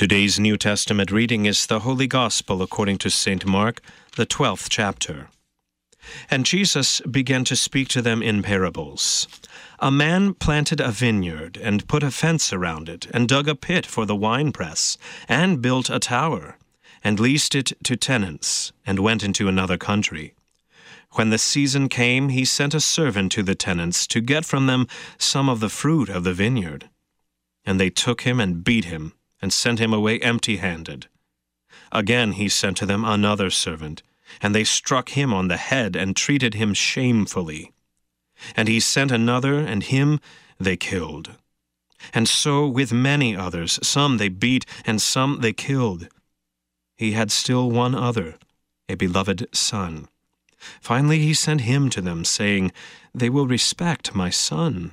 Today's New Testament reading is the Holy Gospel according to St. Mark, the 12th chapter. And Jesus began to speak to them in parables. A man planted a vineyard, and put a fence around it, and dug a pit for the winepress, and built a tower, and leased it to tenants, and went into another country. When the season came, he sent a servant to the tenants to get from them some of the fruit of the vineyard. And they took him and beat him and sent him away empty handed. Again he sent to them another servant, and they struck him on the head and treated him shamefully. And he sent another, and him they killed. And so with many others, some they beat, and some they killed. He had still one other, a beloved son. Finally he sent him to them, saying, They will respect my son.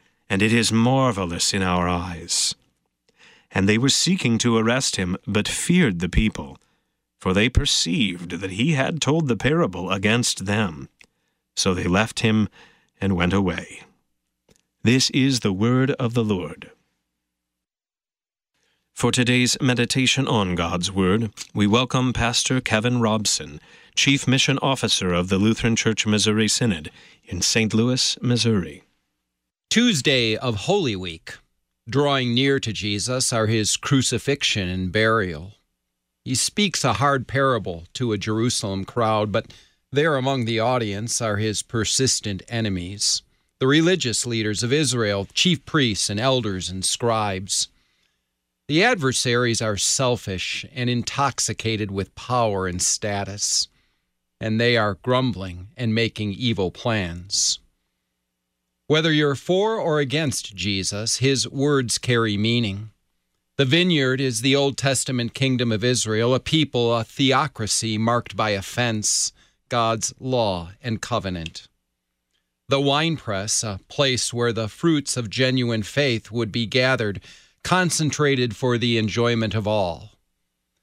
and it is marvelous in our eyes. And they were seeking to arrest him, but feared the people, for they perceived that he had told the parable against them. So they left him and went away. This is the word of the Lord. For today's meditation on God's Word, we welcome Pastor Kevin Robson, Chief Mission Officer of the Lutheran Church Missouri Synod in St. Louis, Missouri. Tuesday of Holy Week. Drawing near to Jesus are his crucifixion and burial. He speaks a hard parable to a Jerusalem crowd, but there among the audience are his persistent enemies, the religious leaders of Israel, chief priests and elders and scribes. The adversaries are selfish and intoxicated with power and status, and they are grumbling and making evil plans. Whether you're for or against Jesus, his words carry meaning. The vineyard is the Old Testament kingdom of Israel, a people, a theocracy marked by offense, God's law and covenant. The winepress, a place where the fruits of genuine faith would be gathered, concentrated for the enjoyment of all.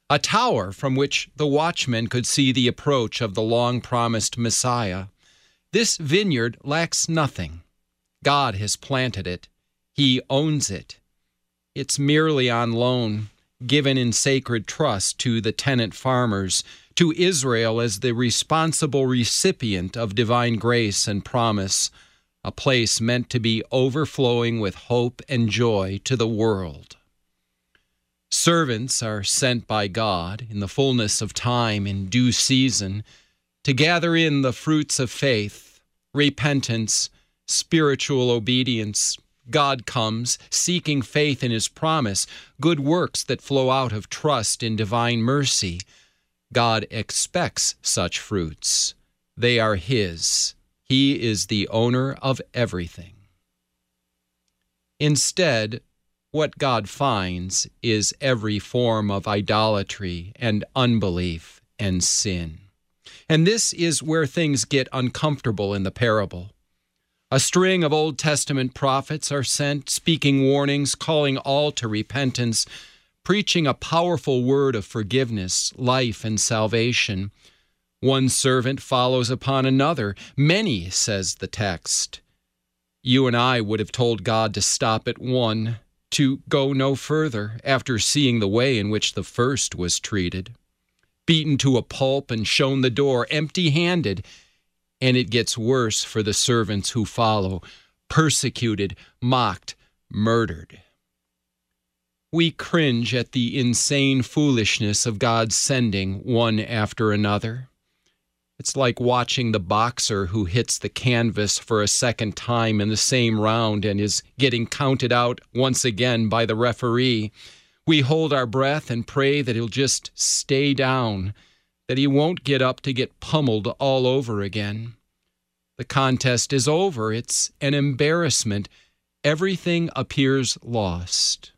A tower from which the watchman could see the approach of the long promised Messiah. This vineyard lacks nothing God has planted it, He owns it. It's merely on loan, given in sacred trust to the tenant farmers, to Israel as the responsible recipient of divine grace and promise, a place meant to be overflowing with hope and joy to the world. Servants are sent by God in the fullness of time in due season to gather in the fruits of faith, repentance, spiritual obedience. God comes seeking faith in his promise, good works that flow out of trust in divine mercy. God expects such fruits. They are his. He is the owner of everything. Instead, what God finds is every form of idolatry and unbelief and sin. And this is where things get uncomfortable in the parable. A string of Old Testament prophets are sent, speaking warnings, calling all to repentance, preaching a powerful word of forgiveness, life, and salvation. One servant follows upon another. Many, says the text. You and I would have told God to stop at one, to go no further, after seeing the way in which the first was treated. Beaten to a pulp and shown the door empty handed, and it gets worse for the servants who follow, persecuted, mocked, murdered. We cringe at the insane foolishness of God sending one after another. It's like watching the boxer who hits the canvas for a second time in the same round and is getting counted out once again by the referee. We hold our breath and pray that he'll just stay down that he won't get up to get pummeled all over again. The contest is over. It's an embarrassment. Everything appears lost.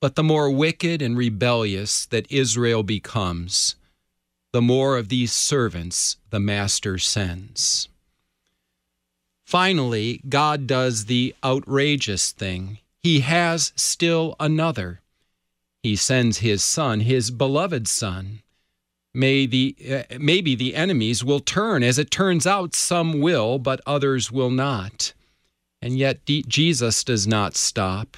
But the more wicked and rebellious that Israel becomes, the more of these servants the Master sends. Finally, God does the outrageous thing. He has still another. He sends his son, his beloved son. May the, uh, maybe the enemies will turn. As it turns out, some will, but others will not. And yet, D- Jesus does not stop.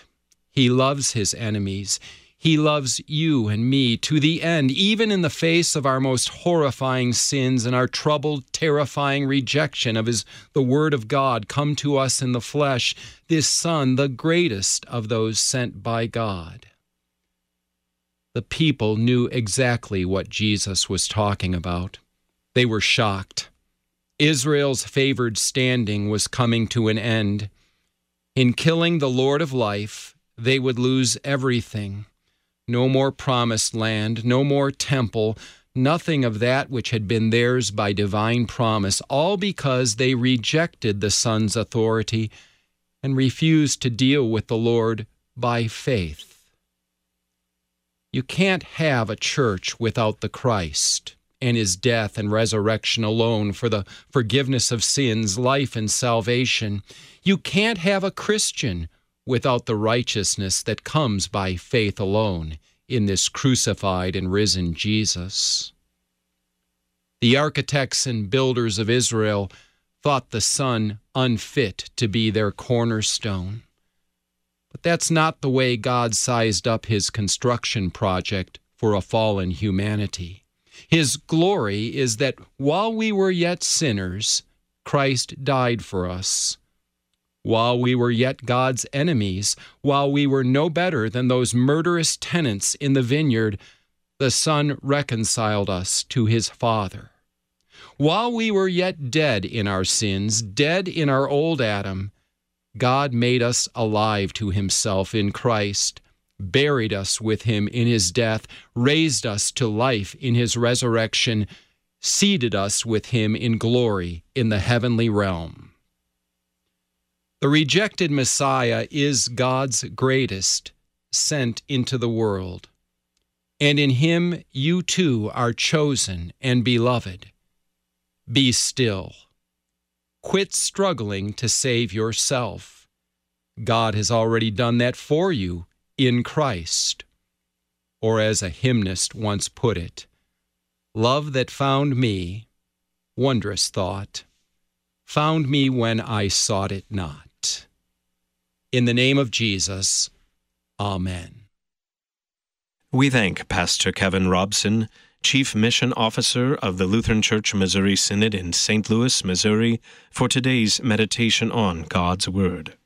He loves his enemies. He loves you and me to the end, even in the face of our most horrifying sins and our troubled, terrifying rejection of his the word of God come to us in the flesh, this son, the greatest of those sent by God. The people knew exactly what Jesus was talking about. They were shocked. Israel's favored standing was coming to an end. In killing the Lord of life, they would lose everything no more promised land, no more temple, nothing of that which had been theirs by divine promise, all because they rejected the Son's authority and refused to deal with the Lord by faith. You can't have a church without the Christ and his death and resurrection alone for the forgiveness of sins, life, and salvation. You can't have a Christian without the righteousness that comes by faith alone in this crucified and risen Jesus. The architects and builders of Israel thought the Son unfit to be their cornerstone. But that's not the way God sized up his construction project for a fallen humanity. His glory is that while we were yet sinners, Christ died for us while we were yet God's enemies, while we were no better than those murderous tenants in the vineyard, the Son reconciled us to his Father. While we were yet dead in our sins, dead in our old Adam, God made us alive to himself in Christ, buried us with him in his death, raised us to life in his resurrection, seated us with him in glory in the heavenly realm. The rejected Messiah is God's greatest sent into the world. And in him you too are chosen and beloved. Be still. Quit struggling to save yourself. God has already done that for you in Christ. Or as a hymnist once put it, love that found me, wondrous thought, found me when I sought it not. In the name of Jesus, Amen. We thank Pastor Kevin Robson, Chief Mission Officer of the Lutheran Church Missouri Synod in St. Louis, Missouri, for today's meditation on God's Word.